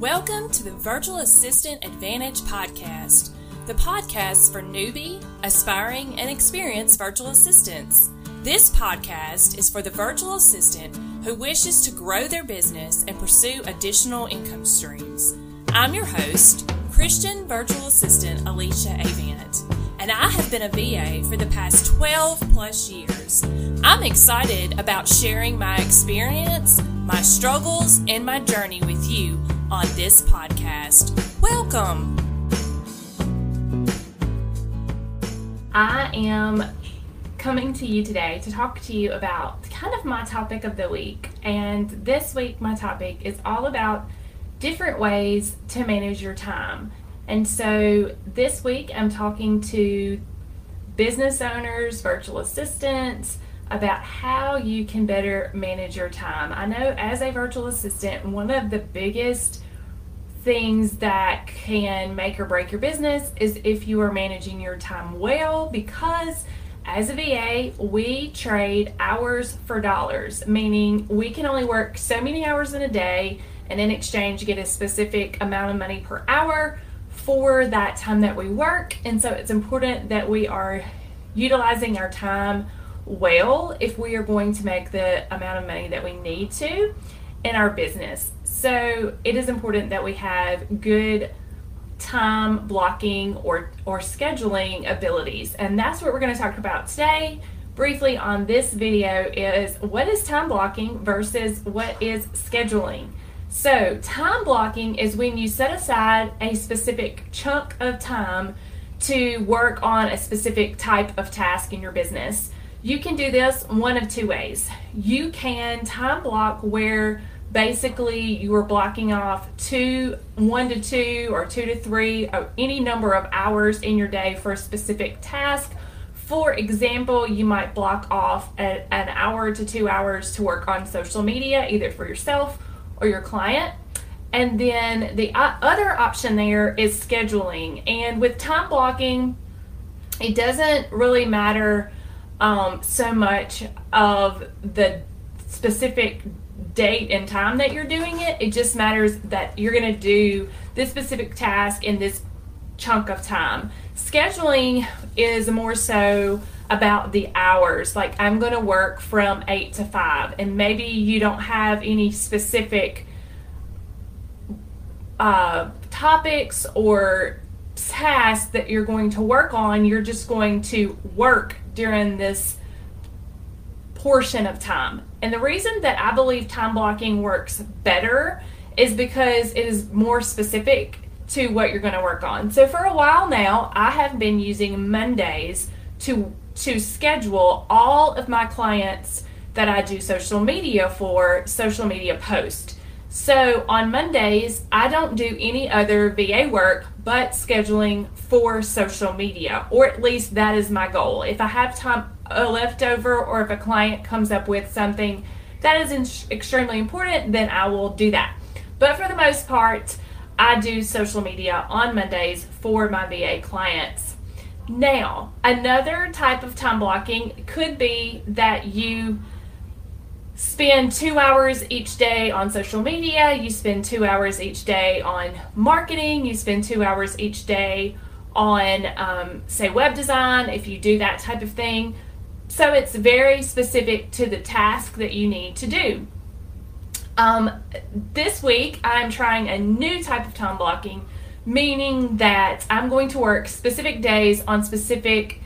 Welcome to the Virtual Assistant Advantage Podcast, the podcast for newbie, aspiring, and experienced virtual assistants. This podcast is for the virtual assistant who wishes to grow their business and pursue additional income streams. I'm your host, Christian virtual assistant Alicia Avant, and I have been a VA for the past 12 plus years. I'm excited about sharing my experience, my struggles, and my journey with you on this podcast. Welcome. I am coming to you today to talk to you about kind of my topic of the week. And this week, my topic is all about different ways to manage your time. And so this week, I'm talking to business owners, virtual assistants, about how you can better manage your time. I know as a virtual assistant, one of the biggest things that can make or break your business is if you are managing your time well because as a VA, we trade hours for dollars, meaning we can only work so many hours in a day and in exchange get a specific amount of money per hour for that time that we work. And so it's important that we are utilizing our time well if we are going to make the amount of money that we need to in our business. So it is important that we have good time blocking or or scheduling abilities. And that's what we're going to talk about today briefly on this video is what is time blocking versus what is scheduling. So, time blocking is when you set aside a specific chunk of time to work on a specific type of task in your business. You can do this one of two ways. You can time block where basically you are blocking off two, one to two, or two to three, or any number of hours in your day for a specific task. For example, you might block off a, an hour to two hours to work on social media, either for yourself or your client. And then the uh, other option there is scheduling. And with time blocking, it doesn't really matter um, so much of the specific date and time that you're doing it. It just matters that you're going to do this specific task in this chunk of time. Scheduling is more so about the hours. Like I'm going to work from 8 to 5 and maybe you don't have any specific uh, topics or tasks that you're going to work on. You're just going to work during this portion of time. And the reason that I believe time blocking works better is because it is more specific to what you're going to work on. So for a while now, I have been using Mondays to to schedule all of my clients that I do social media for social media post. So on Mondays, I don't do any other VA work but scheduling for social media, or at least that is my goal. If I have time left over, or if a client comes up with something that is extremely important, then I will do that. But for the most part, I do social media on Mondays for my VA clients. Now, another type of time blocking could be that you spend two hours each day on social media, you spend two hours each day on marketing, you spend two hours each day on, um, say, web design, if you do that type of thing. So it's very specific to the task that you need to do. Um, this week, I'm trying a new type of time blocking, meaning that I'm going to work specific days on specific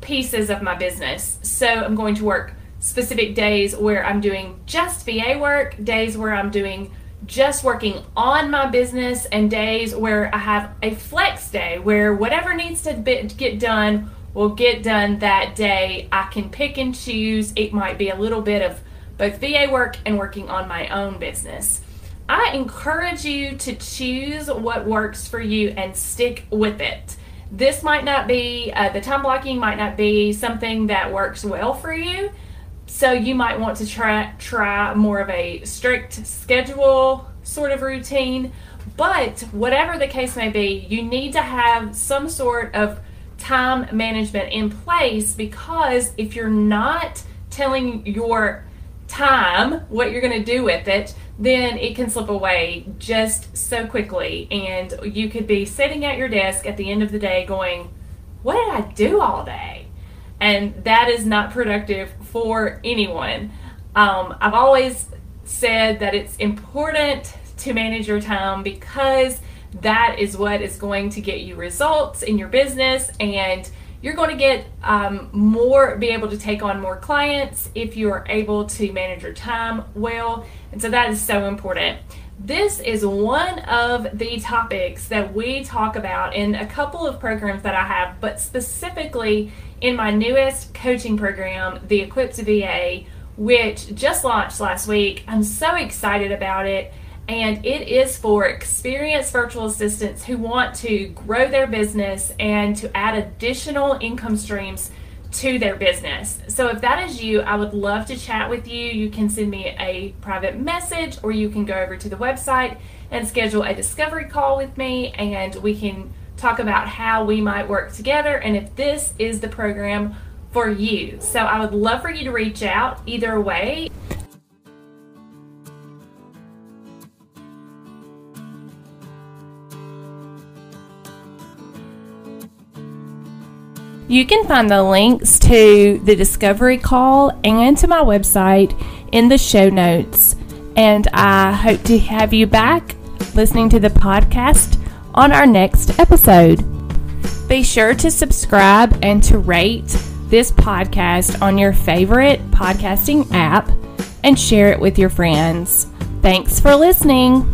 pieces of my business. So I'm going to work specific days where I'm doing just VA work, days where I'm doing just working on my business, and days where I have a flex day where whatever needs to be, get done will get done that day. I can pick and choose. It might be a little bit of both VA work and working on my own business. I encourage you to choose what works for you and stick with it. This might not be, uh, the time blocking might not be something that works well for you so you might want to try try more of a strict schedule sort of routine. But whatever the case may be, you need to have some sort of time management in place because if you're not telling your time what you're going to do with it, then it can slip away just so quickly. And you could be sitting at your desk at the end of the day going, What did I do all day? And that is not productive for anyone. Um, I've always said that it's important to manage your time because that is what is going to get you results in your business. And you're going to get um, more be able to take on more clients if you are able to manage your time well. And so that is so important this is one of the topics that we talk about in a couple of programs that I have, but specifically in my newest coaching program, the Equipped VA, which just launched last week. I'm so excited about it and it is for experienced virtual assistants who want to grow their business and to add additional income streams to their business. So if that is you, I would love to chat with you. You can send me a private message or you can go over to the website and schedule a discovery call with me and we can talk about how we might work together and if this is the program for you. So I would love for you to reach out either way. You can find the links to the discovery call and to my website in the show notes. And I hope to have you back listening to the podcast on our next episode. Be sure to subscribe and to rate this podcast on your favorite podcasting app and share it with your friends. Thanks for listening.